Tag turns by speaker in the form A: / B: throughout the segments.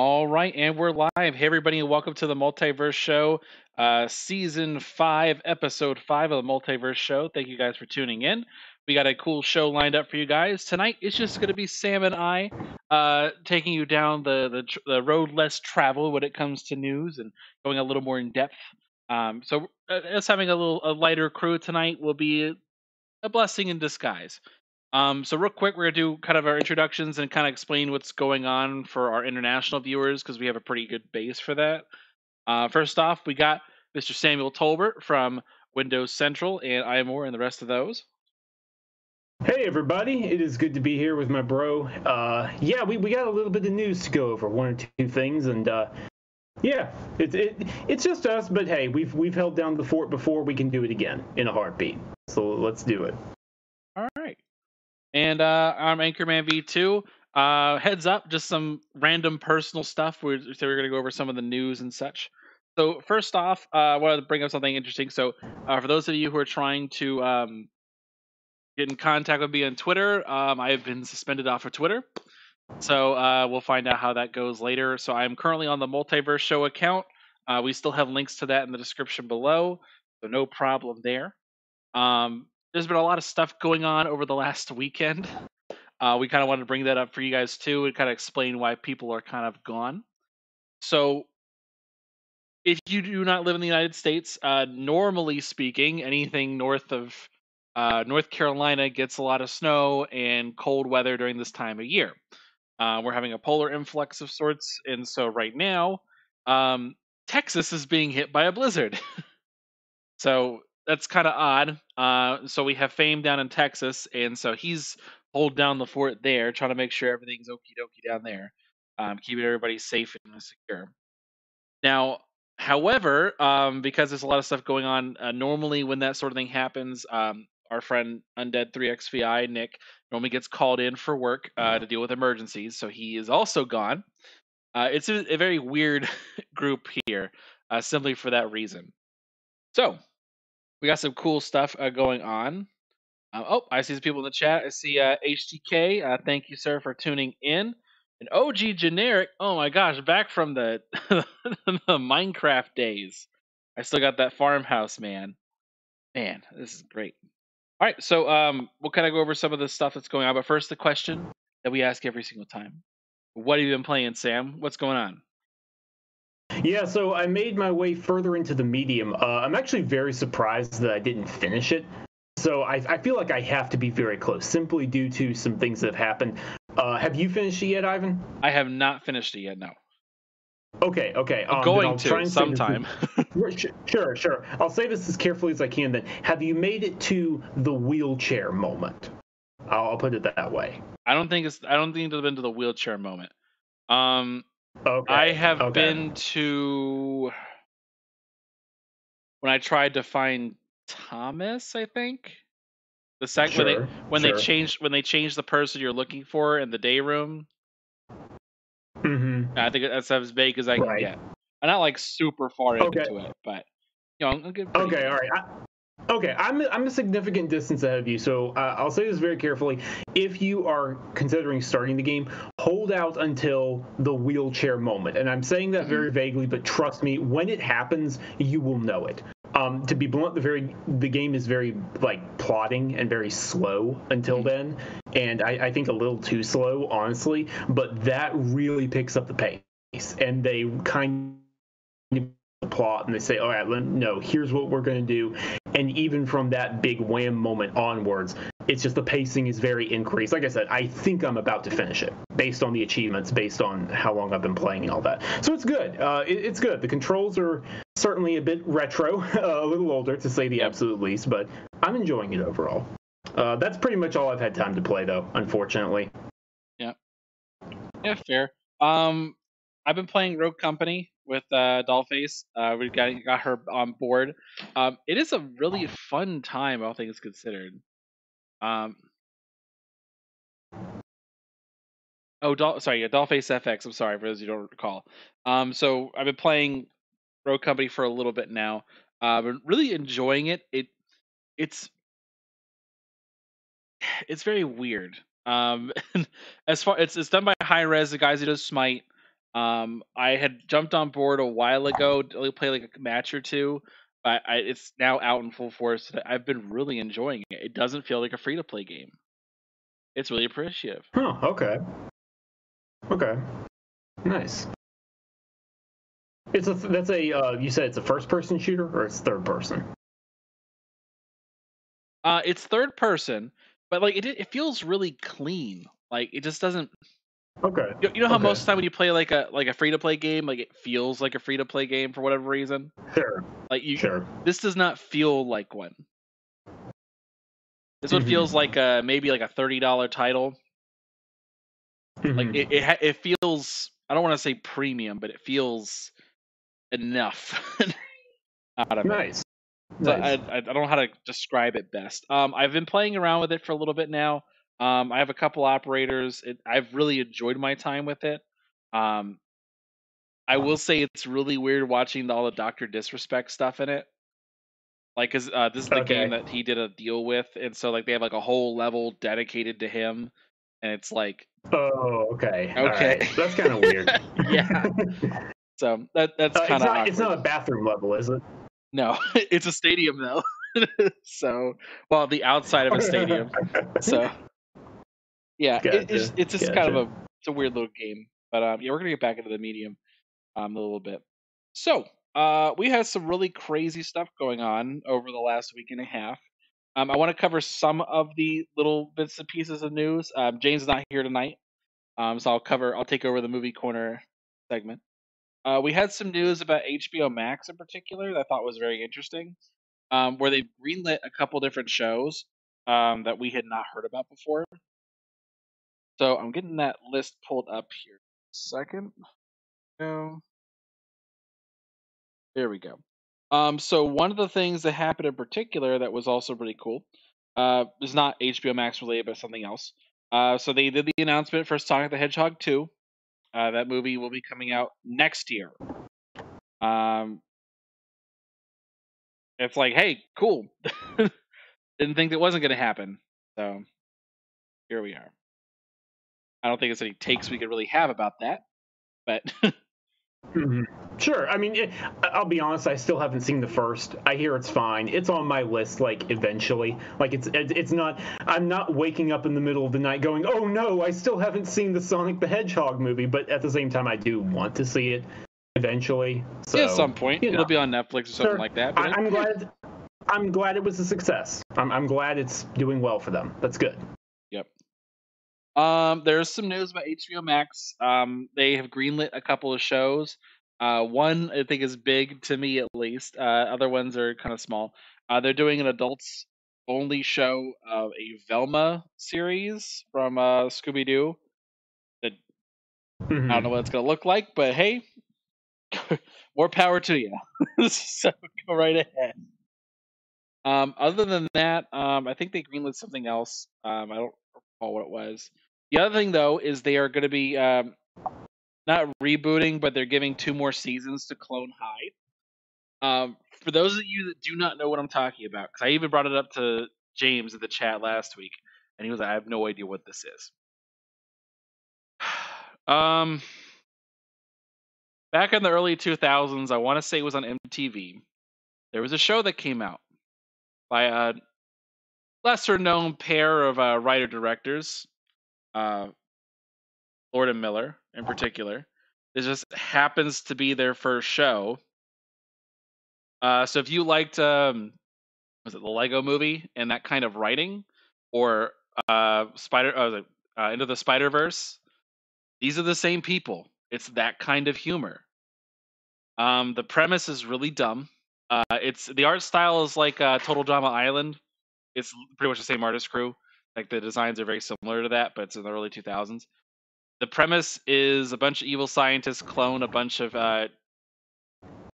A: All right, and we're live. Hey, everybody, and welcome to the Multiverse Show, uh, season five, episode five of the Multiverse Show. Thank you guys for tuning in. We got a cool show lined up for you guys tonight. It's just going to be Sam and I uh, taking you down the, the the road less traveled when it comes to news and going a little more in depth. Um, so, uh, us having a little a lighter crew tonight will be a blessing in disguise. Um, so real quick, we're gonna do kind of our introductions and kind of explain what's going on for our international viewers because we have a pretty good base for that. Uh, first off, we got Mr. Samuel Tolbert from Windows Central and iMore and the rest of those.
B: Hey everybody, it is good to be here with my bro. Uh, yeah, we, we got a little bit of news to go over, one or two things, and uh, yeah, it's it, it's just us. But hey, we've we've held down the fort before. We can do it again in a heartbeat. So let's do it.
A: All right. And uh, I'm Anchorman V2. Uh, heads up, just some random personal stuff. We're, so we're going to go over some of the news and such. So first off, uh, I wanted to bring up something interesting. So uh, for those of you who are trying to um, get in contact with me on Twitter, um, I have been suspended off of Twitter. So uh, we'll find out how that goes later. So I'm currently on the Multiverse Show account. Uh, we still have links to that in the description below, so no problem there. Um, there's been a lot of stuff going on over the last weekend. Uh, we kind of wanted to bring that up for you guys too and kind of explain why people are kind of gone. So, if you do not live in the United States, uh, normally speaking, anything north of uh, North Carolina gets a lot of snow and cold weather during this time of year. Uh, we're having a polar influx of sorts, and so right now, um, Texas is being hit by a blizzard. so that's kind of odd. Uh, so we have Fame down in Texas, and so he's hold down the fort there, trying to make sure everything's okie dokie down there, um, keeping everybody safe and secure. Now, however, um, because there's a lot of stuff going on, uh, normally when that sort of thing happens, um, our friend Undead 3XVI Nick normally gets called in for work uh, to deal with emergencies, so he is also gone. Uh, it's a, a, very weird group here, uh, simply for that reason. So, we got some cool stuff uh, going on. Uh, oh, I see some people in the chat. I see uh, HTK. Uh, thank you, sir, for tuning in. And OG Generic. Oh my gosh, back from the, the Minecraft days. I still got that farmhouse, man. Man, this is great. All right, so um, we'll kind of go over some of the stuff that's going on. But first, the question that we ask every single time: What have you been playing, Sam? What's going on?
B: Yeah, so I made my way further into the medium. Uh, I'm actually very surprised that I didn't finish it. So I, I, feel like I have to be very close, simply due to some things that have happened. Uh, have you finished it yet, Ivan?
A: I have not finished it yet. No.
B: Okay, okay.
A: I'm um, going to sometime.
B: sure, sure. I'll say this as carefully as I can. Then, have you made it to the wheelchair moment? I'll, I'll put it that way.
A: I don't think it's. I don't think it's been to the wheelchair moment. Um,
B: Okay.
A: I have
B: okay.
A: been to when I tried to find Thomas, I think. The second
B: sure,
A: when they when
B: sure.
A: they changed when they changed the person you're looking for in the day room.
B: Mm-hmm.
A: I think that's as vague as I can get. I'm not like super far
B: okay.
A: into it, but you know, I'm good.
B: Okay, all right. Okay, I'm I'm a significant distance ahead of you, so uh, I'll say this very carefully. If you are considering starting the game, hold out until the wheelchair moment. And I'm saying that very vaguely, but trust me, when it happens, you will know it. Um, to be blunt, the very the game is very like plotting and very slow until then, and I, I think a little too slow, honestly. But that really picks up the pace, and they kind plot and they say, all right, no, here's what we're going to do. And even from that big wham moment onwards, it's just the pacing is very increased. Like I said, I think I'm about to finish it based on the achievements, based on how long I've been playing and all that. So it's good. Uh, it, it's good. The controls are certainly a bit retro, a little older to say the absolute least, but I'm enjoying it overall. Uh, that's pretty much all I've had time to play, though, unfortunately.
A: Yeah. Yeah, fair. Um, I've been playing Rogue Company with uh, Dollface. Uh, we got got her on board. Um, it is a really fun time, all things considered. Um, oh, Doll, sorry, yeah, Dollface FX. I'm sorry for those you don't recall. Um, so I've been playing Rogue Company for a little bit now. Uh, been really enjoying it. It it's it's very weird. Um, as far it's it's done by Hi-Rez, the guys who does Smite. Um, I had jumped on board a while ago to play like a match or two, but I, it's now out in full force. I've been really enjoying it. It doesn't feel like a free to play game. It's really appreciative.
B: Huh. Okay. Okay. Nice. It's a that's a uh, you said it's a first person shooter or it's third person.
A: Uh, it's third person, but like it it feels really clean. Like it just doesn't.
B: Okay.
A: You, you know how
B: okay.
A: most of the time when you play like a like a free to play game, like it feels like a free to play game for whatever reason.
B: Sure.
A: Like you,
B: Sure.
A: this does not feel like one. This one
B: Mhm.
A: feels like a maybe like a thirty dollar title. Like
B: Mhm.
A: it it, it feels. I don't want to say premium, but it feels enough out of it.
B: nice.
A: So
B: nice.
A: I, I I don't know how to describe it best. Um, I've been playing around with it for a little bit now. Um, I have a couple operators. It, I've really enjoyed my time with it. Um, I will say it's really weird watching all the Doctor Disrespect stuff in it. Like, cause uh, this is the
B: Okay.
A: game that he did a deal with, and so like they have like a whole level dedicated to him, and it's like
B: Oh, okay.
A: Okay.
B: right. That's kind of weird.
A: Yeah. so that that's
B: Uh,
A: kind of
B: not. It's not a bathroom level, is it?
A: no, it's a stadium though. so well, the outside of a stadium. So yeah, it, it's it's just kind of a it's a weird little game. But um, yeah, we're gonna get back into the medium um a little bit. So uh, we had some really crazy stuff going on over the last week and a half. Um, I want to cover some of the little bits and pieces of news. Um, James is not here tonight, um, so I'll cover. I'll take over the movie corner segment. Uh, we had some news about HBO Max in particular that I thought was very interesting, um, where they greenlit a couple different shows um, that we had not heard about before. So I'm getting that list pulled up here. Second. There we go. Um, so one of the things that happened in particular that was also pretty cool uh, is not HBO Max related, but something else. Uh, so they did the announcement for Sonic the Hedgehog 2. Uh, that movie will be coming out next year. Um, it's like, hey, cool. Didn't think that wasn't going to happen. So here we are. I don't think there's any takes we could really have about that, but
B: Mhm. Sure. I mean, it, I'll be honest. I still haven't seen the first. I hear it's fine. It's on my list. Like eventually. Like it's it- it's not. I'm not waking up in the middle of the night going, "Oh no, I still haven't seen the Sonic the Hedgehog movie." But at the same time, I do want to see it eventually. So
A: at some point it'll
B: know.
A: be on Netflix or something
B: Sure.
A: like that. But
B: I, I'm glad. I'm glad it was a success. I'm, I'm glad it's doing well for them. That's good.
A: Um, there's some news about HBO Max. Um, they have greenlit a couple of shows. Uh, one I think is big to me at least. Uh, other ones are kind of small. Uh, they're doing an adults only show of a Velma series from uh, Scooby Doo. I
B: Mhm.
A: don't know what it's gonna look like, but hey, more power to you. so go right ahead. Um, other than that, um, I think they greenlit something else. Um, I don't recall what it was. The other thing though is they are going to be um, not rebooting, but they're giving two more seasons to Clone High. Um, for those of you that do not know what I'm talking about, because I even brought it up to James in the chat last week, and he was like, "I have no idea what this is." um, back in the early 2000s, I want to say it was on MTV. There was a show that came out by a lesser known pair of uh, writer directors, uh, Lord and Miller in particular. This just happens to be their first show. Uh, so if you liked, um, was it the Lego Movie and that kind of writing, or uh, Spider, uh, uh, Into the Spider Verse, these are the same people. It's that kind of humor. Um, the premise is really dumb. Uh, it's the art style is like uh, Total Drama Island. It's pretty much the same artist crew. Like the designs are very similar to that, but it's in the early 2000s. The premise is a bunch of evil scientists clone a bunch of uh,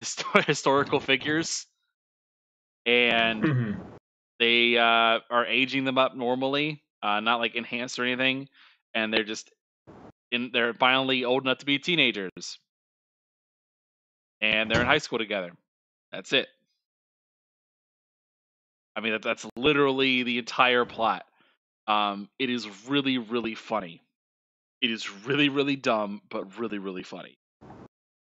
A: histo- historical figures, and
B: Mhm.
A: they uh, are aging them up normally, uh, not like enhanced or anything, and they're just in. They're finally old enough to be teenagers, and they're in high school together. That's it. I mean, that, that's literally the entire plot. Um, it is really, really funny. It is really, really dumb, but really, really funny.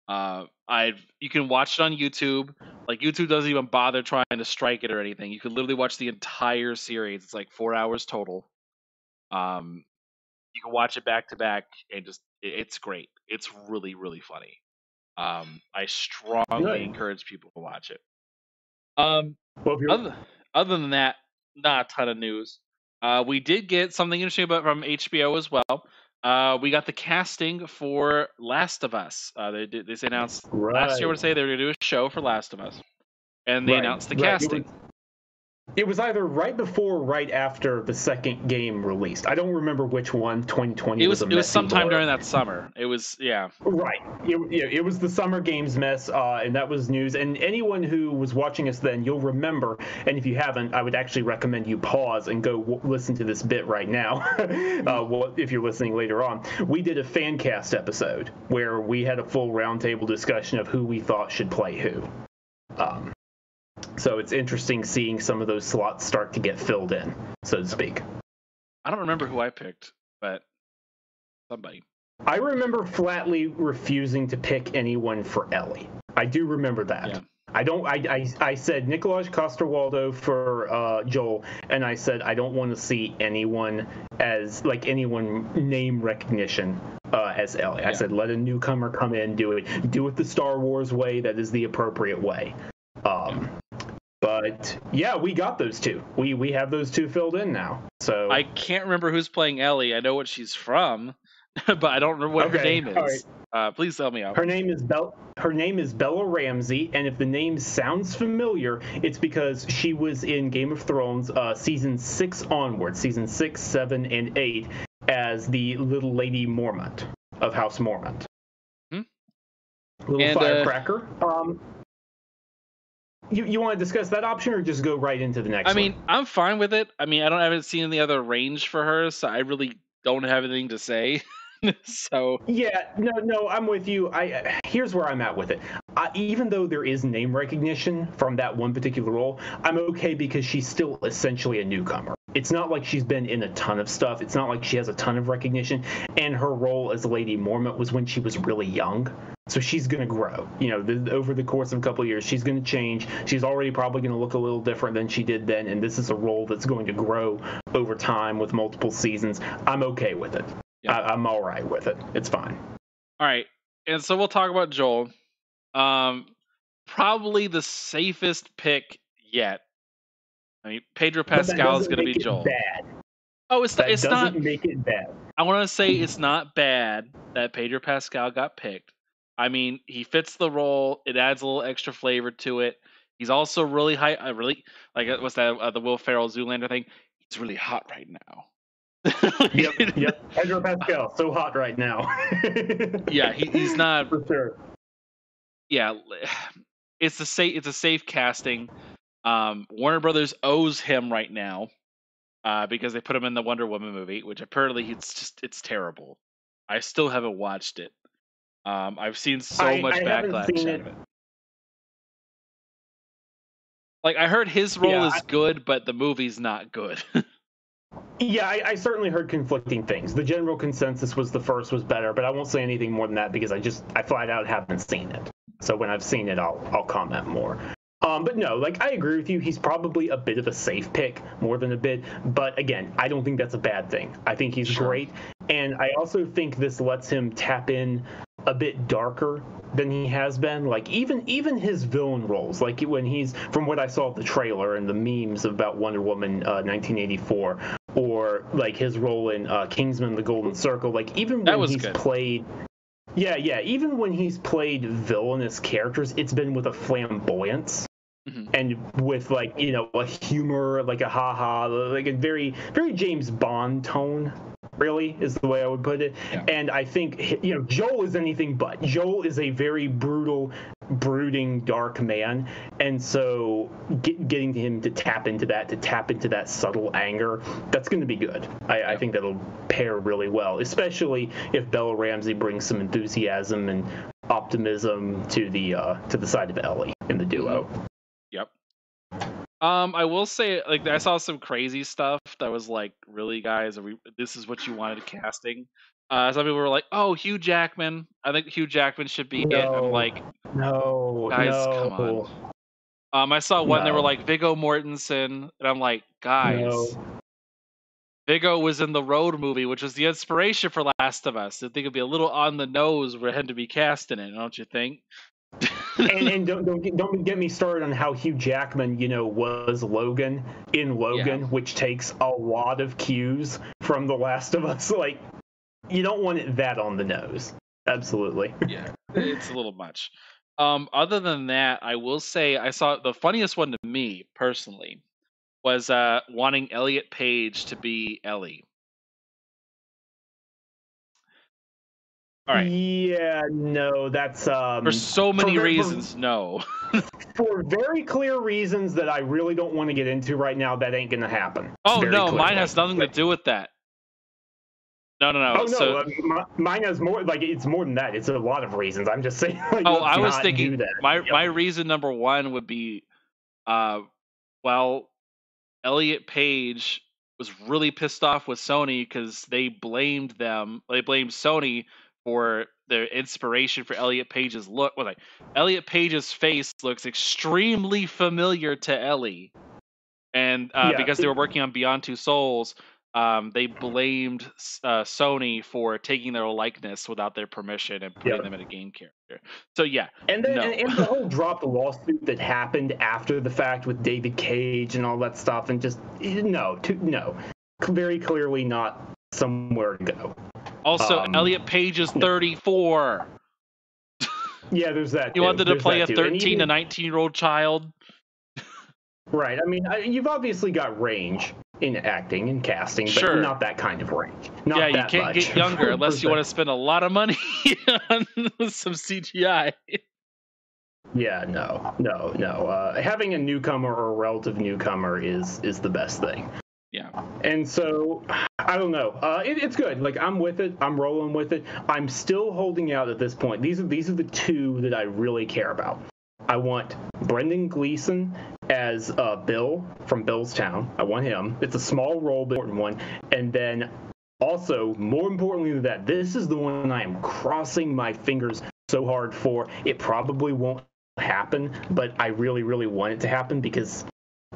A: Uh, I you can watch it on YouTube. Like YouTube doesn't even bother trying to strike it or anything. You can literally watch the entire series. It's like four hours total. Um, you can watch it back to back and just it, it's great. It's really really funny. Um, I strongly
B: Good.
A: encourage people to watch it. Um,
B: Well,
A: other other than that, not a ton of news. Uh, we did get something interesting about from HBO as well. Uh, we got the casting for Last of Us. Uh, they did this announced last year. Would say they were going to do a show for Last of Us, and they
B: Right,
A: announced the
B: right, it
A: casting.
B: was- It was either right before or right after the second game released. I don't remember which one. 2020
A: It was
B: a
A: it was sometime during that summer. It was yeah.
B: Right. It, yeah, it was the Summer Games mess, uh, and that was news. And anyone who was watching us then, you'll remember. And if you haven't, I would actually recommend you pause and go w- listen to this bit right now. uh, well, if you're listening later on, we did a fan cast episode where we had a full roundtable discussion of who we thought should play who. Um, so it's interesting seeing some of those slots start to get filled in, so to speak.
A: I don't remember who I picked, but somebody.
B: I remember flatly refusing to pick anyone for Ellie. I do remember that.
A: Yeah.
B: I don't. I, I, I said Nicolaj Coster-Waldau for uh, Joel, and I said I don't want to see anyone as like anyone name recognition uh, as Ellie. I said let a newcomer come in, do it, do it the Star Wars way. That is the appropriate way. Um, but yeah, we got those two. We we have those two filled in now. So
A: I can't remember who's playing Ellie. I know what she's from, but I don't remember what her name is. Uh, please tell me.
B: Her name is Bel- Her name is Bella Ramsey, and if the name sounds familiar, it's because she was in Game of Thrones uh, season six onward, season six, seven, and eight, as the little lady Mormont of House Mormont.
A: Hmm.
B: Little
A: And, uh,
B: firecracker. um, you you want to discuss that option, or just go right into the next?
A: I mean,
B: one?
A: I'm fine with it. I mean, I don't haven't seen any other range for her, so I really don't have anything to say. so
B: Yeah, no, no, I'm with you. I here's where I'm at with it. I, even though there is name recognition from that one particular role, I'm okay because she's still essentially a newcomer. It's not like she's been in a ton of stuff. It's not like she has a ton of recognition. And her role as Lady Mormont was when she was really young. So she's going to grow. You know, the, over the course of a couple of years, she's going to change. She's already probably going to look a little different than she did then. And this is a role that's going to grow over time with multiple seasons. I'm okay with it.
A: Yeah.
B: I, I'm all right with it. It's fine.
A: all right, and so we'll talk about Joel. Um, probably the safest pick yet. I mean, Pedro Pascal is going to be Joel.
B: Bad.
A: Oh, it's
B: That
A: it's
B: doesn't make it bad.
A: I want to say it's not bad that Pedro Pascal got picked. I mean, he fits the role. It adds a little extra flavor to it. He's also really high. Uh, really like uh, what's that? Uh, the Will Ferrell Zoolander thing. He's really hot right now.
B: Yep, yep. Pedro Pascal, so hot right now.
A: Yeah, he, he's not.
B: for sure.
A: Yeah, it's a safe. It's a safe casting. Um, Warner Brothers owes him right now uh, because they put him in the Wonder Woman movie, which apparently it's just it's terrible. I still haven't watched it. Um, I've seen so
B: I-
A: much
B: I
A: backlash
B: seen
A: out
B: it.
A: of it. Like I heard his role
B: Yeah,
A: is
B: I-
A: good, but the movie's not good.
B: Yeah, I, I certainly heard conflicting things. The general consensus was the first was better, but I won't say anything more than that because I just I flat out haven't seen it. So when I've seen it, I'll I'll comment more. Um, but no, like I agree with you. He's probably a bit of a safe pick, more than a bit. But again, I don't think that's a bad thing. I think he's
A: Sure.
B: great, and I also think this lets him tap in a bit darker than he has been. Like even even his villain roles, like when he's from what I saw of the trailer and the memes about Wonder Woman uh, 1984, or like his role in uh, Kingsman: The Golden Circle. Like even when he's
A: good.
B: played. Yeah, yeah. Even when he's played villainous characters, it's been with a flamboyance
A: Mhm.
B: and with like you know a humor, like a ha ha, like a very very James Bond tone. Really is the way I would put it.
A: Yeah.
B: And I think you know Joel is anything but. Joel is a very brutal, brooding, dark man, and so get, getting him to tap into that, to tap into that subtle anger, that's going to be good. I, I think that'll pair really well, especially if Bella Ramsey brings some enthusiasm and optimism to the uh, to the side of Ellie in the duo.
A: Yep. Um, I will say, like, I saw some crazy stuff that was like, really, guys, we? This is what you wanted casting. Uh, some people were like, "Oh, Hugh Jackman. I think Hugh Jackman should be it." I'm like,
B: No,
A: Guys,
B: no,
A: come on. um, I saw one. They were like Viggo Mortensen, and I'm like, guys,
B: no.
A: Viggo was in the Road movie, which was the inspiration for Last of Us. I think it'd be a little on the nose for him to be cast in it, don't you think?
B: and and don't don't get, don't get me started on how Hugh Jackman, you know, was Logan in Logan,
A: Yeah.
B: which takes a lot of cues from The Last of Us. Like, you don't want it that on the nose. Absolutely.
A: yeah, it's a little much. Um, other than that, I will say I saw the funniest one to me personally was uh wanting Elliot Page to be Ellie. All right.
B: Yeah, no, that's um
A: For so many
B: for-
A: reasons, no.
B: for very clear reasons that I really don't want to get into right now. That ain't gonna happen.
A: Oh no, mine has nothing to do with that. No, no, no.
B: Oh no,
A: so,
B: uh, mi- mine has more. Like it's more than that. It's a lot of reasons. I'm just saying. Like,
A: oh, I was thinking
B: that.
A: my my reason number one would be, uh, well, Elliot Page was really pissed off with Sony because they blamed them. They blamed Sony for their inspiration for Elliot Page's look. Was like Elliot Page's face looks extremely familiar to Ellie, and uh,
B: Yeah,
A: because they were working on Beyond Two Souls. Um, they blamed uh, Sony for taking their likeness without their permission and putting
B: Yeah.
A: them in a game character. So yeah,
B: And then
A: No.
B: and, and the whole drop the lawsuit that happened after the fact with David Cage and all that stuff, and just eh, no, to, no, very clearly not somewhere to go.
A: Also,
B: Um,
A: Elliot Page is 34.
B: Yeah, there's that. you
A: wanted to
B: There's
A: play a
B: that too. And
A: 13 to 19 year old child.
B: Right. I mean, I, you've obviously got range in acting and casting, but
A: Sure.
B: not that kind of range. Not
A: yeah, you can't
B: much.
A: get younger unless you want to spend a lot of money on some CGI.
B: Yeah, no, no, no. Uh, having a newcomer or a relative newcomer is is the best thing.
A: Yeah.
B: And so, I don't know. Uh, it, it's good. Like I'm with it. I'm rolling with it. I'm still holding out at this point. These are these are the two that I really care about. I want Brendan Gleeson as uh, Bill from Bill's Town. I want him. It's a small role, but important one. And then also, more importantly than that, this is the one I am crossing my fingers so hard for. It probably won't happen, but I really, really want it to happen because,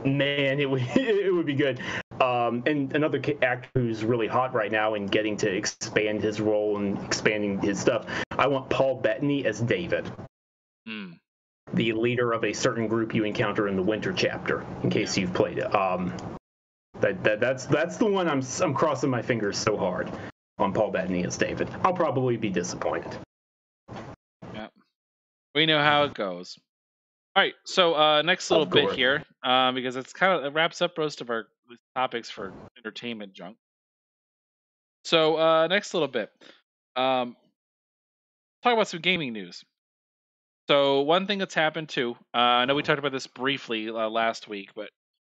B: man, it would it would be good. Um, and another actor who's really hot right now and getting to expand his role and expanding his stuff. I want Paul Bettany as David
A: Hmm.
B: The leader of a certain group you encounter in the winter chapter in case you've played it um that, that that's that's the one i'm i'm crossing my fingers so hard on paul bettany as david i'll probably be disappointed Yeah,
A: We know how it goes. All right, so uh, next little bit here, um, because it's kind of it wraps up most of our topics for entertainment junk. So uh, next little bit, um, talk about some gaming news. So one thing that's happened too, uh, I know we talked about this briefly uh, last week, but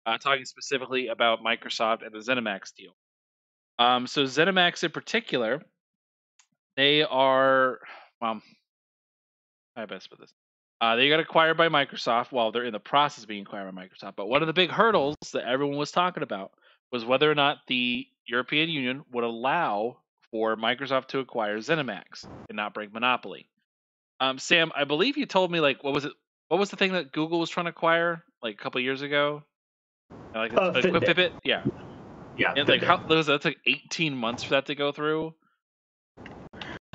A: uh, talking specifically about Microsoft and the ZeniMax deal. Um, so ZeniMax in particular, they are well, how I best put this? Uh, they got acquired by Microsoft while they're in the process of being acquired by Microsoft. But one of the big hurdles that everyone was talking about was whether or not the European Union would allow for Microsoft to acquire ZeniMax and not break monopoly. Um, Sam, I believe you told me like what was it? What was the thing that Google was trying to acquire like a couple years ago? Like,
B: Uh,
A: like
B: Fitbit.
A: Fitbit? Yeah.
B: yeah
A: And like how was that took 18 months for that to go through?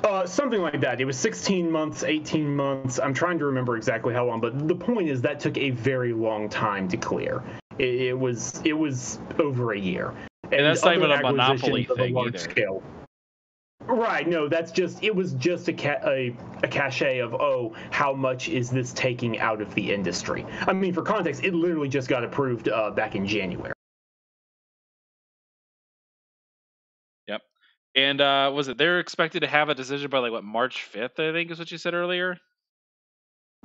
B: uh, something like that it was 16 months 18 months i'm trying to remember exactly how long but the point is that took a very long time to clear it, it was it was over a year
A: And that's not even a monopoly
B: acquisitions of a
A: thing either.
B: scale Right. No, that's just it was just a ca- a, a cachet of oh, how much is this taking out of the industry? I mean, for context, it literally just got approved uh, back in January. Yep.
A: And uh, was it they're expected to have a decision by like what March 5th? I think is what you said earlier.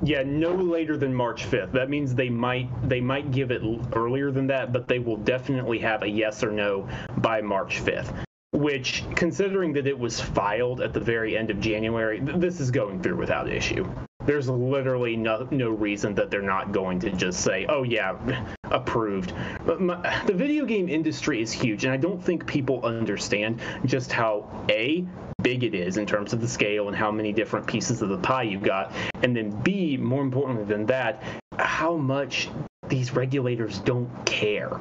B: Yeah, no later than March 5th. That means they might they might give it earlier than that, but they will definitely have a yes or no by March 5th. Which, considering that it was filed at the very end of January, th- this is going through without issue. There's literally no no reason that they're not going to just say, "Oh yeah, approved." But my, the video game industry is huge, and I don't think people understand just how a big it is in terms of the scale and how many different pieces of the pie you've got, and then b more importantly than that, how much these regulators don't care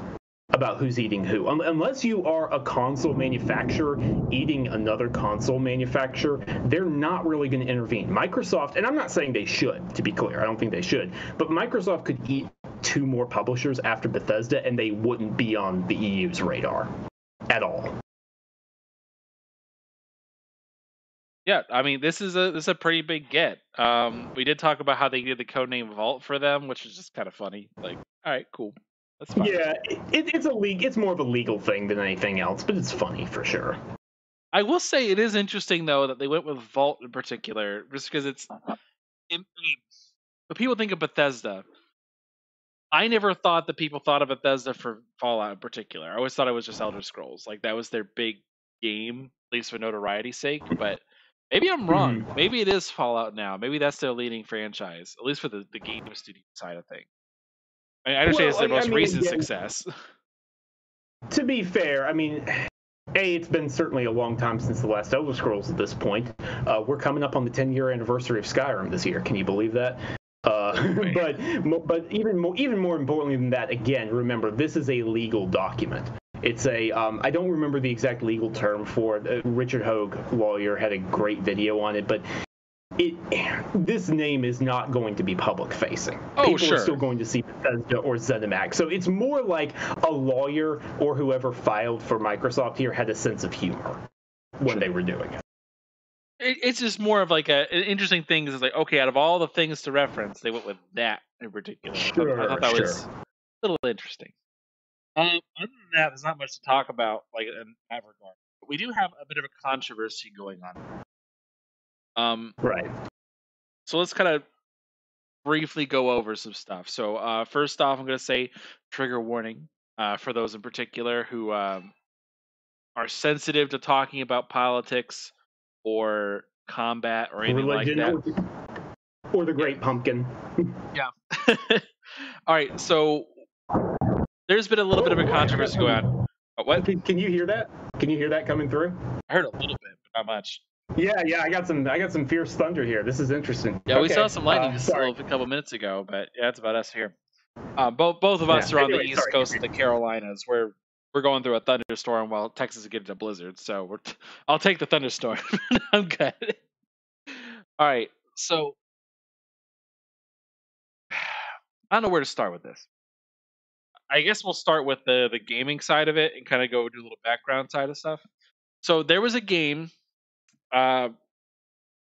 B: about who's eating who. Um, unless you are a console manufacturer eating another console manufacturer, they're not really going to intervene. Microsoft, and I'm not saying they should, to be clear, I don't think they should, but Microsoft could eat two more publishers after Bethesda and they wouldn't be on the EU's radar at all.
A: Yeah, I mean this is a this is a pretty big get. Um, we did talk about how they did the codename Vault for them, which is just kind of funny. Like, all right, cool. That's fine.
B: Yeah, it, it's a league. It's more of a legal thing than anything else, but it's funny for sure.
A: I will say it is interesting though that they went with Vault in particular, just because it's. It, when people think of Bethesda, I never thought that people thought of Bethesda for Fallout in particular. I always thought it was just Elder Scrolls, like that was their big game, at least for notoriety's sake. But maybe I'm wrong.
B: Mhm.
A: Maybe it is Fallout now. Maybe that's their leading franchise, at least for the, the game studio side of things. I, understand
B: Well,
A: it's their
B: I- I
A: most
B: mean,
A: recent
B: again-
A: success.
B: To be fair, I mean, a it's been certainly a long time since the last Elder Scrolls. At this point, uh, we're coming up on the 10 year anniversary of Skyrim this year. Can you believe that? Uh, but but even more even more importantly than that, again, remember this is a legal document. It's a um, I don't remember the exact legal term for it. Uh, Richard Hoeg, lawyer, had a great video on it, but. It, this name is not going to be public facing.
A: Oh,
B: People
A: sure.
B: are still going to see Bethesda or ZeniMax. So it's more like a lawyer or whoever filed for Microsoft here had a sense of humor when they were doing it.
A: It, it's just more of like a an interesting thing. Is like okay, out of all the things to reference, they went with that in particular. I thought- I thought that
B: Sure,
A: was a little interesting. Um, other than that, there's not much to talk about like in that regard. But we do have a bit of a controversy going on. Um,
B: Right.
A: so let's kind of briefly go over some stuff. So uh, first off, I'm going to say trigger warning uh, for those in particular who um, are sensitive to talking about politics or combat or anything like that.
B: or, the Great Pumpkin. Yeah.
A: All right, so there's been a little bit of a controversy going on. What?
B: Can, can you hear that? Can you hear that coming through?
A: I heard a little bit, but not much.
B: Yeah, yeah. I got some. I got some fierce thunder here. This is interesting.
A: Yeah, we saw some lightning
B: uh,
A: just a, little, a couple minutes ago, but yeah, that's about us here. Uh, both both of us
B: Yeah,
A: are on the east
B: sorry.
A: coast of the Carolinas. We're we're going through a thunderstorm while Texas is getting a blizzard. So we're t- I'll take the thunderstorm. I'm good. All right, so I don't know where to start with this. I guess we'll start with the the gaming side of it and kind of go do a little background side of stuff. So there was a game. Uh,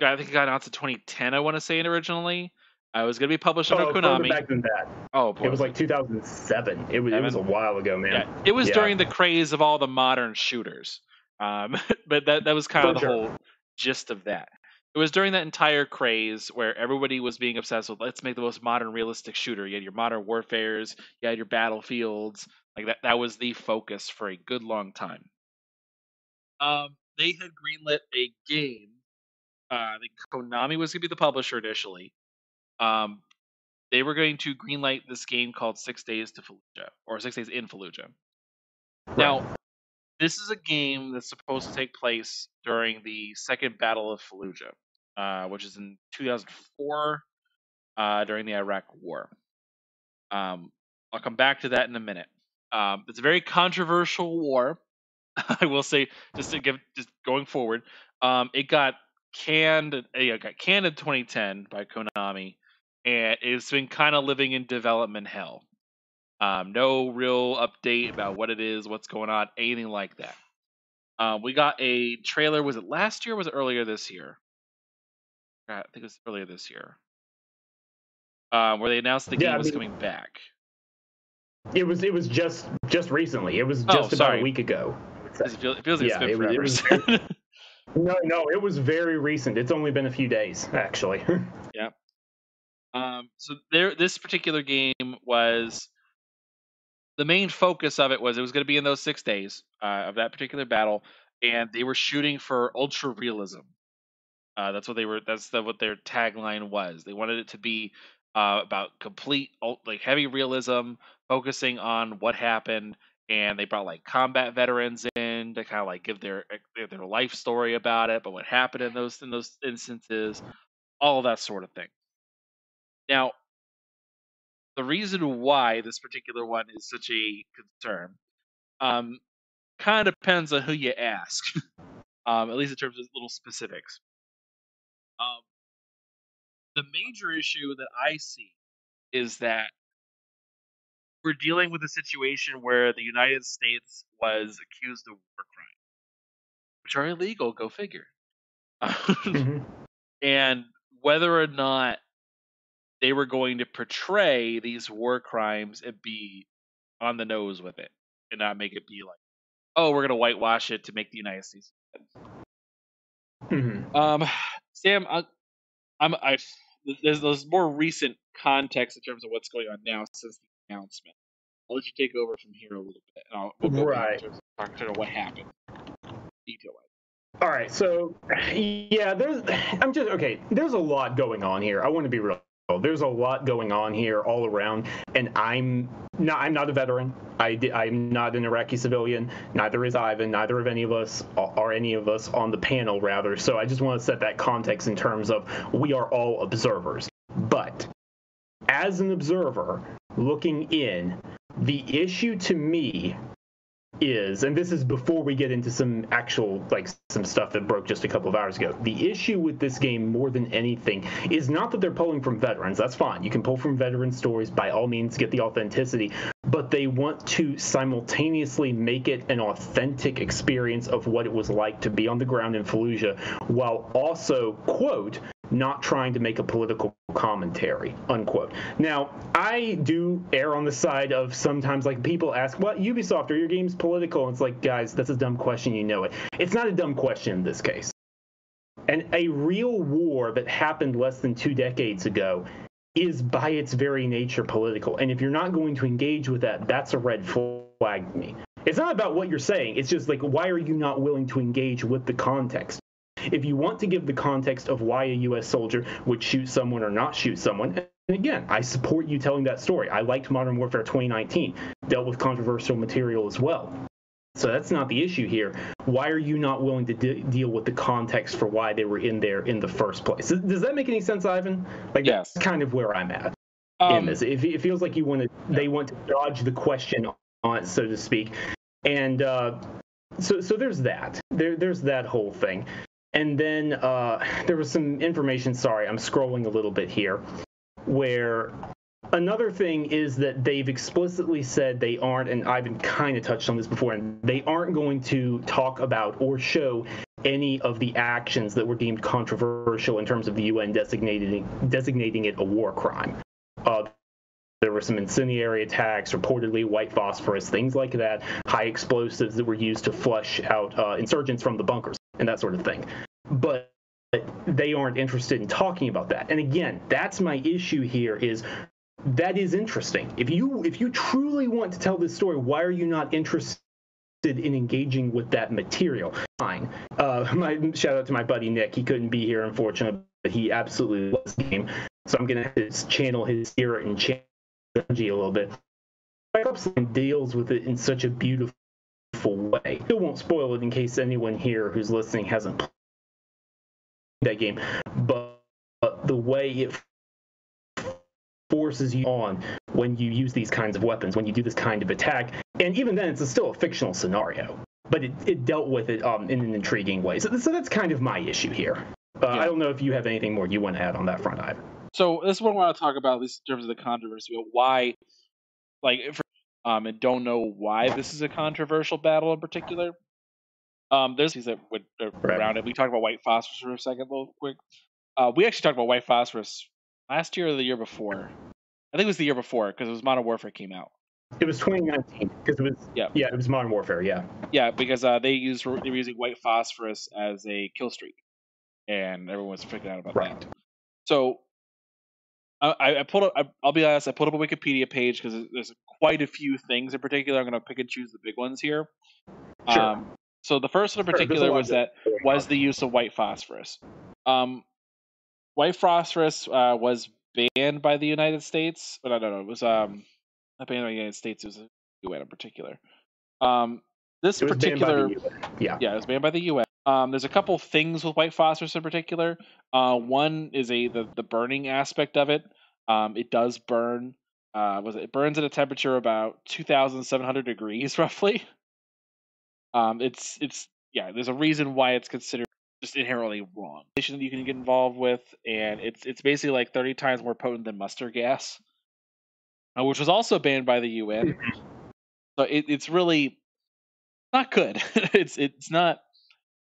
A: I think it got announced in 2010. I want to say it originally. Uh, it was going to be published
B: Oh,
A: under Konami.
B: back than that.
A: Oh boy,
B: It was like 2007. It was. It was a while ago, man.
A: yeah, it was
B: Yeah.
A: during the craze of all the modern shooters. Um, but that that was kind of the
B: sure.
A: whole gist of that. It was during that entire craze where everybody was being obsessed with let's make the most modern, realistic shooter. You had your modern warfares, you had your battlefields, like that. That was the focus for a good long time. Um, they had greenlit a game. Uh, I think Konami was going to be the publisher initially. Um, they were going to greenlight this game called Six Days to Fallujah or Six Days in Fallujah. Now, this is a game that's supposed to take place during the Second Battle of Fallujah, uh, which is in 2004 uh, during the Iraq War. Um, I'll come back to that in a minute. Um, it's a very controversial war. I will say, just to give, just going forward, um, it got canned. uh, It got canned in 2010 by Konami, and it's been kind of living in development hell. Um, no real update about what it is, what's going on, anything like that. Um, we got a trailer. Was it last year? or Was it earlier this year? Uh, I think it was earlier this year, um, where they announced the
B: Yeah,
A: game
B: I
A: was coming back.
B: It was. It was just just recently. It was
A: Oh,
B: just about
A: sorry.
B: a week ago.
A: It feels, it feels like
B: Yeah,
A: it's
B: it
A: been
B: was-
A: forever.
B: it was No, no, it was very recent. It's only been a few days, actually. Yeah.
A: Um, so there, this particular game was the main focus of it was it was going to be in those six days uh, of that particular battle, and they were shooting for ultra realism. Uh, that's what they were. That's the, what their tagline was. They wanted it to be uh, about complete, like heavy realism, focusing on what happened, and they brought like combat veterans in to kind of like give their their life story about it, but what happened in those in those instances, all that sort of thing. Now, the reason why this particular one is such a concern um, kind of depends on who you ask, um, at least in terms of little specifics. Um, the major issue that I see is that we're dealing with a situation where the United States was accused of war crimes, which are illegal. Go figure. mm-hmm. And whether or not they were going to portray these war crimes and be on the nose with it and not make it be like, oh, we're going to whitewash it to make the United States. Mm-hmm. Um, Sam, I, I'm I there's there's more recent context in terms of what's going on now since the announcement. I'll let you take over from here a little bit. And I'll, we'll go right. talk to what happened detail wise.
B: All right, so yeah, there's I'm just okay. There's a lot going on here. I want to be real there's a lot going on here all around, and I'm not. I'm not a veteran. I I'm not an Iraqi civilian. Neither is Ivan. Neither of any of us are any of us on the panel, rather. So I just want to set that context in terms of we are all observers. But as an observer looking in, the issue to me is, and this is before we get into some actual, like, some stuff that broke just a couple of hours ago. The issue with this game, more than anything, is not that they're pulling from veterans. That's fine. You can pull from veteran stories by all means, get the authenticity. But they want to simultaneously make it an authentic experience of what it was like to be on the ground in Fallujah, while also, quote, not trying to make a political commentary unquote. Now i do err on the side of sometimes like people ask what ubisoft are your games political? And it's like guys that's a dumb question you know it. It's not a dumb question in this case. And a real war that happened less than two decades ago is by its very nature political. And if you're not going to engage with that that's a red flag to me. It's not about what you're saying. It's just like why are you not willing to engage with the context if you want to give the context of why a U.S. soldier would shoot someone or not shoot someone, and again, I support you telling that story. I liked Modern Warfare 2019, dealt with controversial material as well. So that's not the issue here. Why are you not willing to de- deal with the context for why they were in there in the first place? Does, that make any sense, Ivan? Like yes. that's kind of where I'm at um, in this. It, it, feels like you want to, they want to dodge the question on it, so to speak. And uh, so, so there's that. There, there's that whole thing. And then uh, there was some information, sorry, I'm scrolling a little bit here, where another thing is that they've explicitly said they aren't, and I've kind of touched on this before, and they aren't going to talk about or show any of the actions that were deemed controversial in terms of the UN designating, designating it a war crime. Uh, there were some incendiary attacks, reportedly white phosphorus, things like that, high explosives that were used to flush out uh, insurgents from the bunkers and that sort of thing. But they aren't interested in talking about that. And again, that's my issue here is that is interesting. If you if you truly want to tell this story, why are you not interested in engaging with that material? Fine. Uh, my shout out to my buddy Nick. He couldn't be here, unfortunately, but he absolutely loves the game. So I'm gonna channel his spirit and energy a little bit. deals with it in such a beautiful way. Still won't spoil it in case anyone here who's listening hasn't played that game, but, but the way it forces you on when you use these kinds of weapons, when you do this kind of attack, and even then, it's a, still a fictional scenario, but it, it dealt with it um, in an intriguing way. So, so that's kind of my issue here. Uh, yeah. I don't know if you have anything more you want to add on that front, Ivan.
A: So this is what I want to talk about, at least in terms of the controversy, why, like, for um, and don't know why this is a controversial battle in particular. Um, there's things that would uh, right. around it. We talked about white phosphorus for a second, real quick. Uh, we actually talked about white phosphorus last year or the year before. I think it was the year before because it was Modern Warfare came out.
B: It was 2019 because it was yeah yeah it was Modern Warfare yeah
A: yeah because uh, they used they were using white phosphorus as a kill streak, and everyone was freaking out about right. that. So I, I pulled up. I, will be honest. I pulled up a Wikipedia page because there's quite a few things in particular. I'm going to pick and choose the big ones here. Sure. Um, so the first one in particular sure, was that was the use of white phosphorus. Um, white phosphorus uh, was banned by the United States, but I don't know. It was um not banned by the United States. It was the UN in particular. Um, this
B: It was banned by
A: particular.
B: Yeah.
A: yeah, it was banned by the UN. Um, there's a couple things with white phosphorus in particular. Uh, one is a the, the burning aspect of it. Um, it does burn. Uh, was it, it burns at a temperature about 2,700 degrees roughly. Um, it's it's yeah. There's a reason why it's considered just inherently wrong. That you can get involved with, and it's it's basically like 30 times more potent than mustard gas, uh, which was also banned by the UN. so it, it's really not good. it's it's not.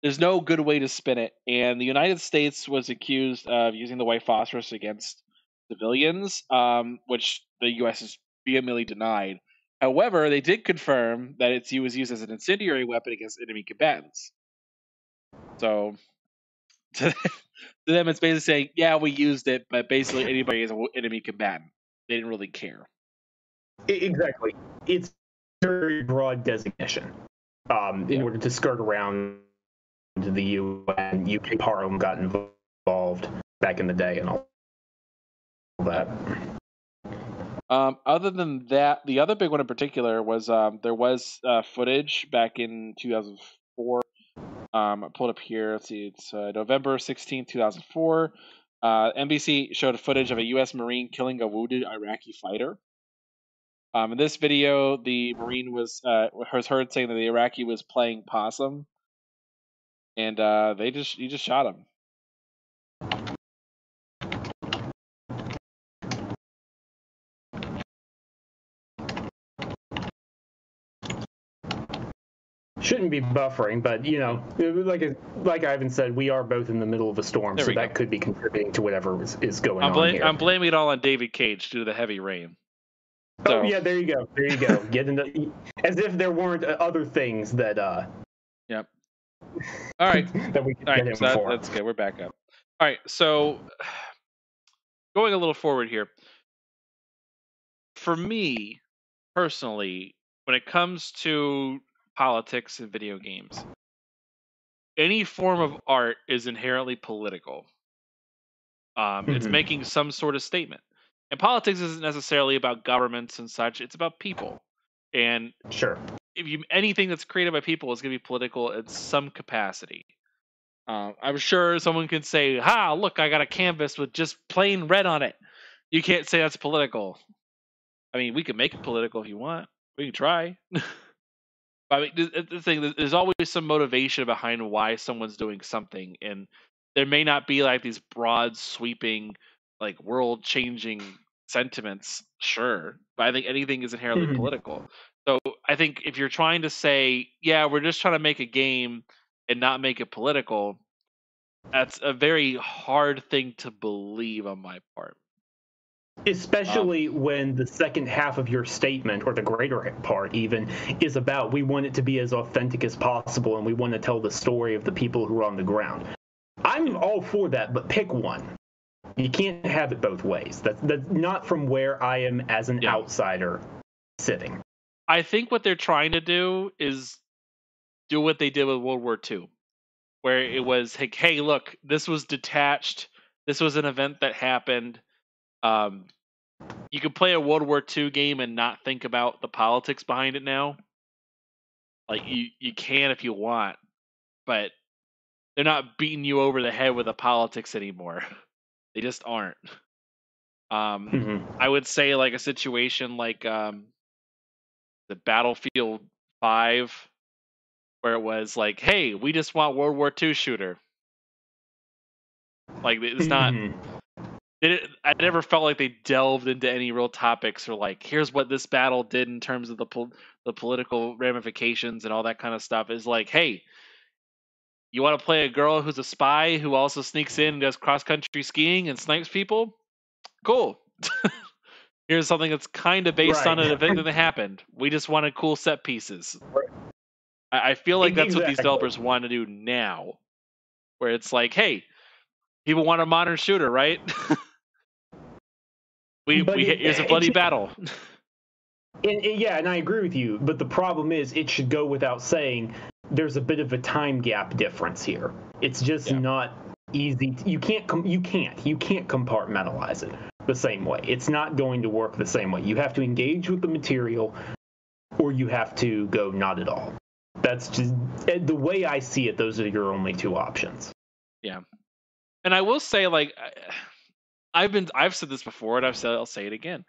A: There's no good way to spin it, and the United States was accused of using the white phosphorus against civilians, um, which the U.S. has vehemently denied. However, they did confirm that it was used as an incendiary weapon against enemy combatants. So, to, to them, it's basically saying, "Yeah, we used it, but basically anybody is an enemy combatant. They didn't really care."
B: Exactly. It's a very broad designation um, in
A: Yeah.
B: order to skirt around the UN. UK Parliament got involved back in the day and all that.
A: Um, other than that, the other big one in particular was um, there was uh, footage back in 2004. Um, I pulled up here. Let's see, it's uh, November 16, 2004. Uh, NBC showed footage of a U.S. Marine killing a wounded Iraqi fighter. Um, in this video, the Marine was uh, was heard saying that the Iraqi was playing possum, and uh, they just he just shot him.
B: Shouldn't be buffering, but you know, like like Ivan said, we are both in the middle of a storm,
A: There
B: so
A: we
B: that
A: go.
B: could be contributing to whatever is, is going
A: I'm,
B: on here.
A: I'm blaming it all on David Cage due to the heavy rain.
B: oh
A: So-
B: yeah, there you go, there you go. Get into as if there weren't uh, other things that uh
A: Yep. All right.
B: that we
A: All
B: get him
A: so that, that's good. We're back up. All right, so going a little forward here. For me, personally, when it comes to politics and video games, any form of art is inherently political. Um, It's
B: Mhm.
A: making some sort of statement. And politics isn't necessarily about governments and such, it's about people. And
B: Sure.
A: If you anything that's created by people is going to be political in some capacity. Uh, I'm sure someone can say, "Ha! Look, I got a canvas with just plain red on it." You can't say that's political. I mean, we can make it political if you want. We can try. I mean, the, the thing is, there's always some motivation behind why someone's doing something, and there may not be like these broad, sweeping, like world-changing sentiments. Sure, but I think anything is inherently political. So I think if you're trying to say, yeah, we're just trying to make a game and not make it political, that's a very hard thing to believe on my part.
B: Um Especially when the second half of your statement, or the greater part even, is about we want it to be as authentic as possible and we want to tell the story of the people who are on the ground. I'm all for that, but pick one. You can't have it both ways. That's, that's not from where I am as an
A: Yeah.
B: outsider sitting.
A: I think what they're trying to do is do what they did with World War II, where it was like, hey, look, this was detached. This was an event that happened. Um, you could play a World War II game and not think about the politics behind it now. Like you, you can if you want, but they're not beating you over the head with the politics anymore. They just aren't. Um,
B: Mhm.
A: I would say like a situation like um the Battlefield 5 where it was like, "Hey, we just want World War II shooter." Like it's not it, I never felt like they delved into any real topics or like, here's what this battle did in terms of the pol- the political ramifications and all that kind of stuff. Is like, hey, you want to play a girl who's a spy who also sneaks in and does cross country skiing and snipes people? Cool. Here's something that's kind of based on an event that happened. We just wanted cool set pieces.
B: Right.
A: I, I feel like that's what these developers want to do now, where it's like, hey, people want a modern shooter, right? we
B: But
A: we
B: it-
A: here's a bloody battle.
B: Yeah, and I agree with you. But the problem is, it should go without saying there's a bit of a time gap difference here. It's just
A: Yeah.
B: not easy. You can't. You can't. You can't compartmentalize it the same way. It's not going to work the same way. You have to engage with the material, or you have to go not at all. That's just the way I see it. Those are your only two options.
A: Yeah, and I will say, like, I've been, I've said this before, and I've said, I'll say it again.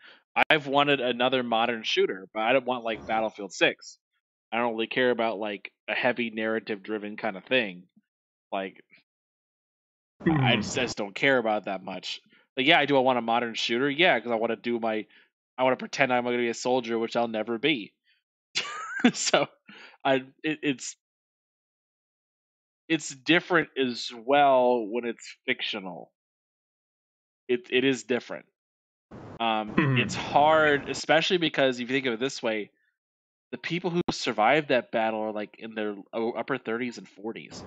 A: I've wanted another modern shooter, but I don't want like Battlefield Six. I don't really care about like a heavy narrative driven kind of thing. Like. I just, I just don't care about that much. Like, yeah, I do. I want a modern shooter. Yeah, because I want to do my, I want to pretend I'm going to be a soldier, which I'll never be. so, I it, it's it's different as well when it's fictional. It it is different. Um, mm-hmm. It's hard, especially because if you think of it this way, the people who survived that battle are like in their upper 30s and 40s.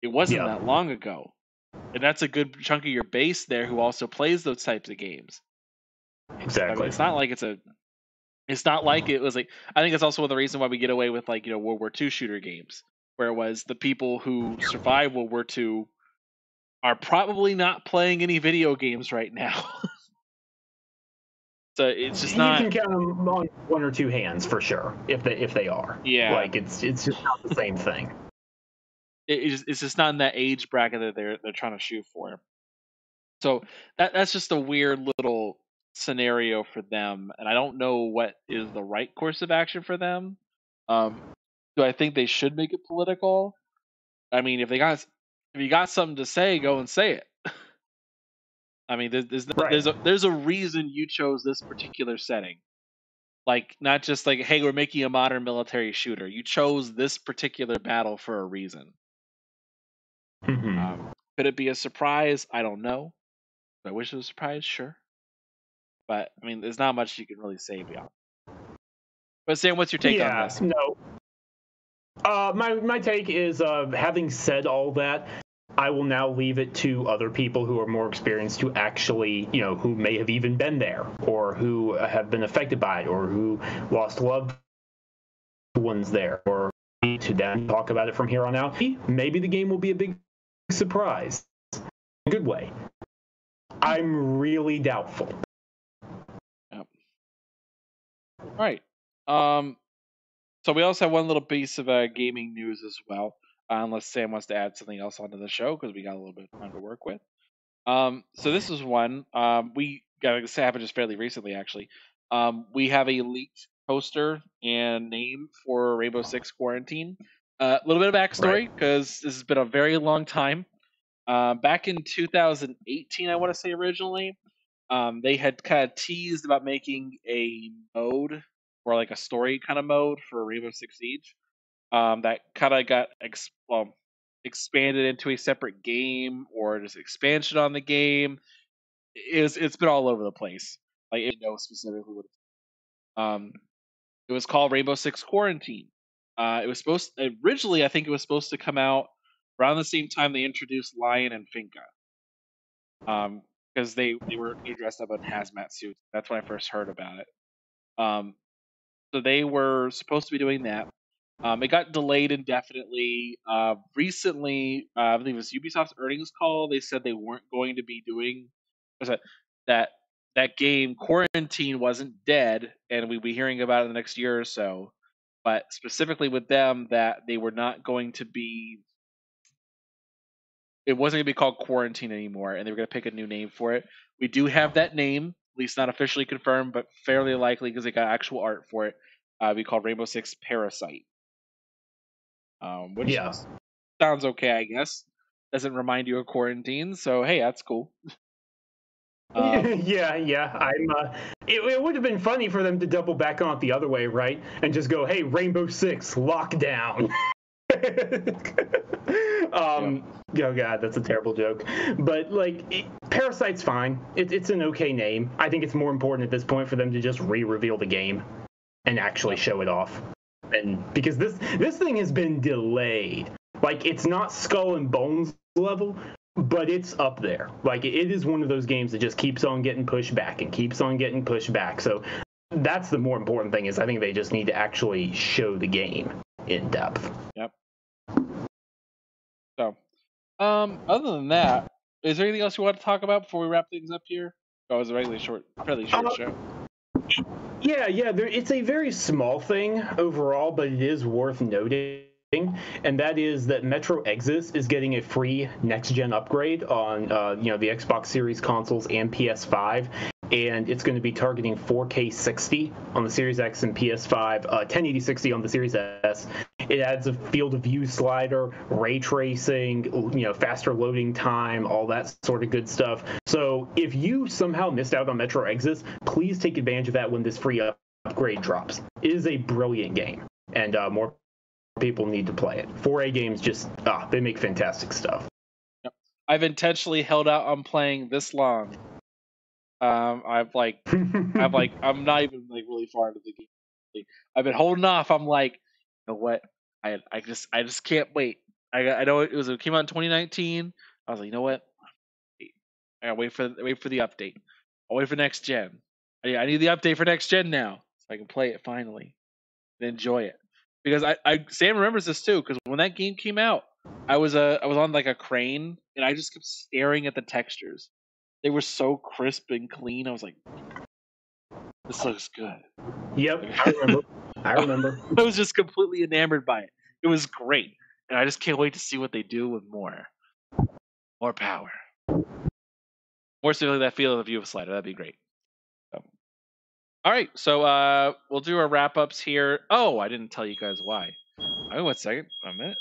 A: It wasn't yeah. that long ago. And that's a good chunk of your base there who also plays those types of games.
B: Exactly. I mean,
A: it's not like it's a it's not like it was like I think it's also one of the reason why we get away with like, you know, World War II shooter games, where it was the people who survived World War II are probably not playing any video games right now. So it's just not.
B: You can count them on one or two hands for sure, if they if they are.
A: Yeah.
B: Like it's it's just not the same thing.
A: It, it's just not in that age bracket that they're they're trying to shoot for. So that that's just a weird little scenario for them, and I don't know what is the right course of action for them. Um, do I think they should make it political? I mean, if they got if you got something to say, go and say it. I mean, there's there's, right. there's a there's a reason you chose this particular setting. Like not just like, hey, we're making a modern military shooter. You chose this particular battle for a reason. Mm-hmm. Um, could it be a surprise? I don't know. I wish it was a surprise, sure. But I mean, there's not much you can really say beyond. But Sam, what's your take
B: yeah,
A: on this?
B: No. Uh, my my take is uh, having said all that, I will now leave it to other people who are more experienced to actually, you know, who may have even been there or who have been affected by it or who lost loved ones there or to then talk about it from here on out. Maybe the game will be a big surprise. In a good way. I'm really doubtful.
A: Yep. All right. Um, so we also have one little piece of uh, gaming news as well uh, unless Sam wants to add something else onto the show because we got a little bit of time to work with. Um, so this is one um, we got say happened just fairly recently, actually. Um, we have a leaked poster and name for Rainbow Six Quarantine. A uh, little bit of backstory because right. this has been a very long time. Uh, back in 2018, I want to say originally, um, they had kind of teased about making a mode or like a story kind of mode for Rainbow Six Siege um, that kind of got ex- well, expanded into a separate game or just expansion on the game. It's it's been all over the place. Like I know specifically what. Um, it was called Rainbow Six Quarantine. Uh, it was supposed originally, I think it was supposed to come out around the same time they introduced Lion and Finka. Um, because they they were dressed up in hazmat suits. That's when I first heard about it. Um, so they were supposed to be doing that. Um, it got delayed indefinitely. Uh, recently, uh, I believe it was Ubisoft's earnings call. They said they weren't going to be doing that. That that game quarantine wasn't dead, and we'd be hearing about it in the next year or so. But specifically with them, that they were not going to be. It wasn't going to be called quarantine anymore, and they were going to pick a new name for it. We do have that name, at least not officially confirmed, but fairly likely because they got actual art for it. Uh, we called Rainbow Six Parasite um, which yeah. sounds okay, I guess. Doesn't remind you of quarantine, so hey, that's cool.
B: Um, yeah, yeah. I'm. Uh, it, it would have been funny for them to double back on it the other way, right? And just go, "Hey, Rainbow Six, lockdown." um, yeah. oh god, that's a terrible joke. But like, it, Parasite's fine. It, it's an okay name. I think it's more important at this point for them to just re-reveal the game and actually show it off and because this this thing has been delayed. Like it's not Skull and Bones level, but it's up there. Like it is one of those games that just keeps on getting pushed back and keeps on getting pushed back. So that's the more important thing is I think they just need to actually show the game in depth.
A: Yep. So Um, other than that, is there anything else you want to talk about before we wrap things up here? Oh, it was a regularly short, fairly short uh, show.
B: Yeah, yeah. There, it's a very small thing overall, but it is worth noting and that is that Metro Exodus is getting a free next gen upgrade on uh, you know the Xbox Series consoles and PS5, and it's going to be targeting 4K 60 on the Series X and PS5, uh, 1080 60 on the Series S. It adds a field of view slider, ray tracing, you know, faster loading time, all that sort of good stuff. So if you somehow missed out on Metro Exodus, please take advantage of that when this free upgrade drops. It is a brilliant game, and uh, more people need to play it. 4A games just ah, they make fantastic stuff.
A: I've intentionally held out on playing this long. Um, I've like, I've like, I'm not even like really far into the game. I've been holding off. I'm like, you know what? I I just I just can't wait. I I know it was it came out in 2019. I was like, you know what? I gotta wait for wait for the update. I'll wait for next gen. I, I need the update for next gen now, so I can play it finally and enjoy it because I, I Sam remembers this too because when that game came out, I was uh, I was on like a crane and I just kept staring at the textures. They were so crisp and clean. I was like, this looks good.
B: Yep, I remember. I remember.
A: I was just completely enamored by it. It was great, and I just can't wait to see what they do with more, more power, more specifically that feel of the view of slider. That'd be great. All right, so uh, we'll do our wrap ups here. Oh, I didn't tell you guys why. Oh, one second, a minute.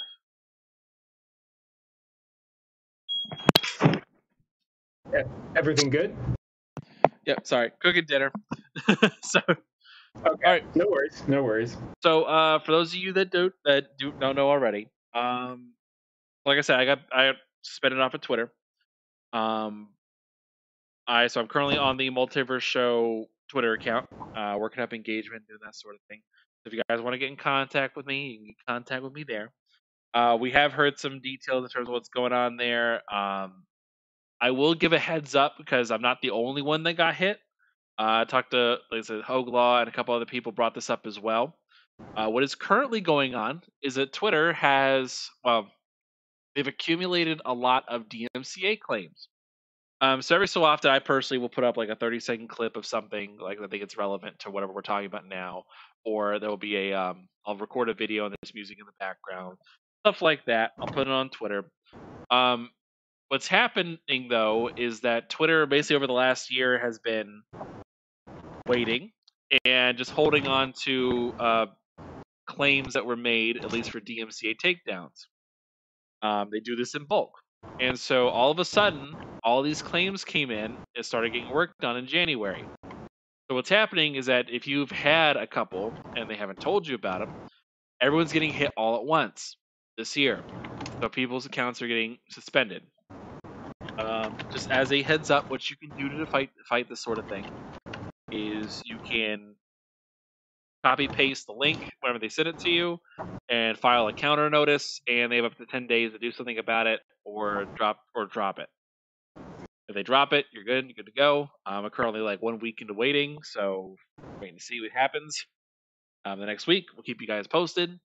B: Yeah, everything good?
A: Yep. Sorry, cooking dinner. so, okay.
B: all right, no worries, no worries.
A: So, uh, for those of you that don't that do don't know already, um, like I said, I got I suspended off of Twitter. Um, I so I'm currently on the Multiverse Show Twitter account, uh, working up engagement, doing that sort of thing. So if you guys want to get in contact with me, you can get in contact with me there. Uh, we have heard some details in terms of what's going on there. Um, I will give a heads up because I'm not the only one that got hit. Uh, I talked to, like I said, Hoeg Law and a couple other people brought this up as well. Uh, what is currently going on is that Twitter has, well, they've accumulated a lot of DMCA claims. Um, so every so often, I personally will put up like a 30 second clip of something like I think it's relevant to whatever we're talking about now, or there will be a um, I'll record a video and there's music in the background, stuff like that. I'll put it on Twitter. Um, what's happening though is that Twitter basically over the last year has been waiting and just holding on to uh, claims that were made at least for DMCA takedowns. Um, they do this in bulk. And so all of a sudden, all these claims came in and started getting work done in January. So what's happening is that if you've had a couple and they haven't told you about them, everyone's getting hit all at once this year. So people's accounts are getting suspended. Um, just as a heads up, what you can do to fight fight this sort of thing is you can copy paste the link whenever they send it to you and file a counter notice and they have up to 10 days to do something about it or drop or drop it. If they drop it you're good you're good to go. I'm currently like one week into waiting so waiting to see what happens. Um, the next week we'll keep you guys posted.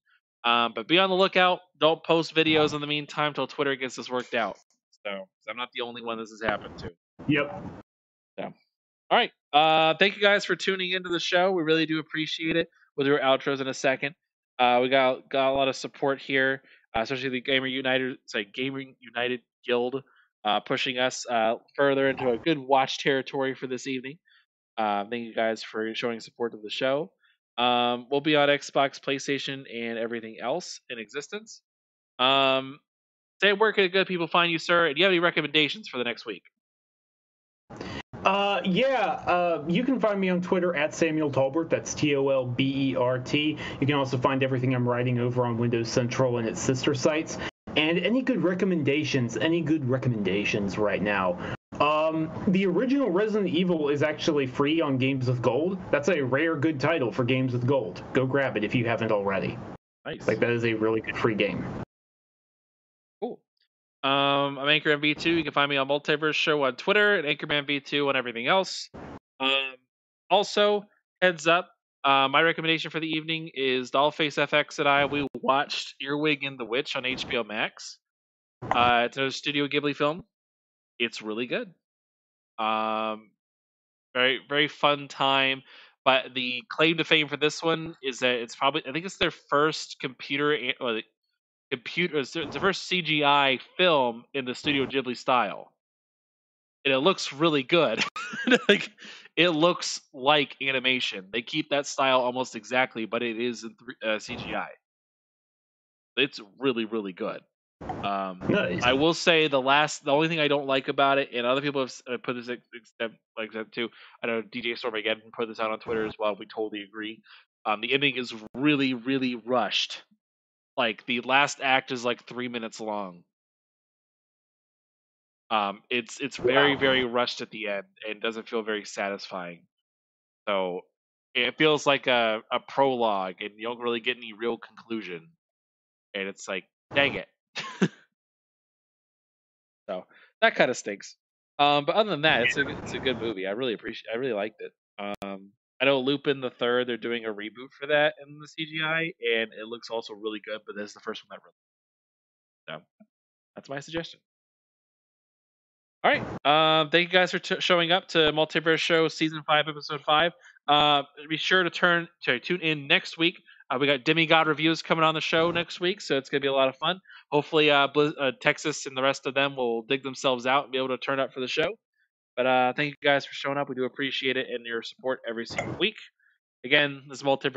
A: Um, but be on the lookout. Don't post videos in the meantime till twitter gets this worked out. So i'm not the only one this has happened to.
B: Yep.
A: So all right. Uh, thank you guys for tuning into the show. We really do appreciate it. We'll do our outros in a second. Uh, we got got a lot of support here, uh, especially the Gamer United, sorry, Gaming United Guild, uh, pushing us uh, further into a good watch territory for this evening. Uh, thank you guys for showing support to the show. Um, we'll be on Xbox, PlayStation, and everything else in existence. Um, say where can good people find you, sir? And do you have any recommendations for the next week?
B: Uh, yeah, uh, you can find me on Twitter at Samuel Tolbert. That's T O L B E R T. You can also find everything I'm writing over on Windows Central and its sister sites. And any good recommendations? Any good recommendations right now? Um, the original Resident Evil is actually free on Games with Gold. That's a rare good title for Games with Gold. Go grab it if you haven't already.
A: Nice.
B: Like that is a really good free game.
A: Um, I'm Anchorman V2. You can find me on Multiverse Show on Twitter and Anchorman V2 on everything else. Um, also, heads up, uh, my recommendation for the evening is Dollface FX and I. We watched Earwig and the Witch on HBO Max. Uh, it's a Studio Ghibli film. It's really good. Um, very very fun time. But the claim to fame for this one is that it's probably I think it's their first computer computer it's the first CGI film in the Studio Ghibli style, and it looks really good. like it looks like animation. They keep that style almost exactly, but it is in th- uh, CGI. It's really really good. Um,
B: Nice.
A: I will say the last, the only thing I don't like about it, and other people have uh, put this ex- like that too. I know DJ Storm again put this out on Twitter as well. We totally agree. Um, the ending is really, really rushed. Like the last act is like three minutes long. Um, it's it's very,
B: Wow.
A: very rushed at the end and doesn't feel very satisfying. So it feels like a, a prologue, and you don't really get any real conclusion. And it's like, dang it. So that kind of stinks. Um, but other than that, it's a it's a good movie. I really appreciate. I really liked it. Um, I know Lupin the Third. They're doing a reboot for that in the CGI, and it looks also really good. But this is the first one that really. So that's my suggestion. All right. Um, thank you guys for t- showing up to Multiverse Show Season Five, Episode Five. Uh, be sure to turn to tune in next week. Uh, we got demigod reviews coming on the show next week, so it's gonna be a lot of fun. Hopefully, uh, Blizz- uh, Texas and the rest of them will dig themselves out and be able to turn up for the show. But uh, thank you guys for showing up. We do appreciate it and your support every single week. Again, this is Multiverse.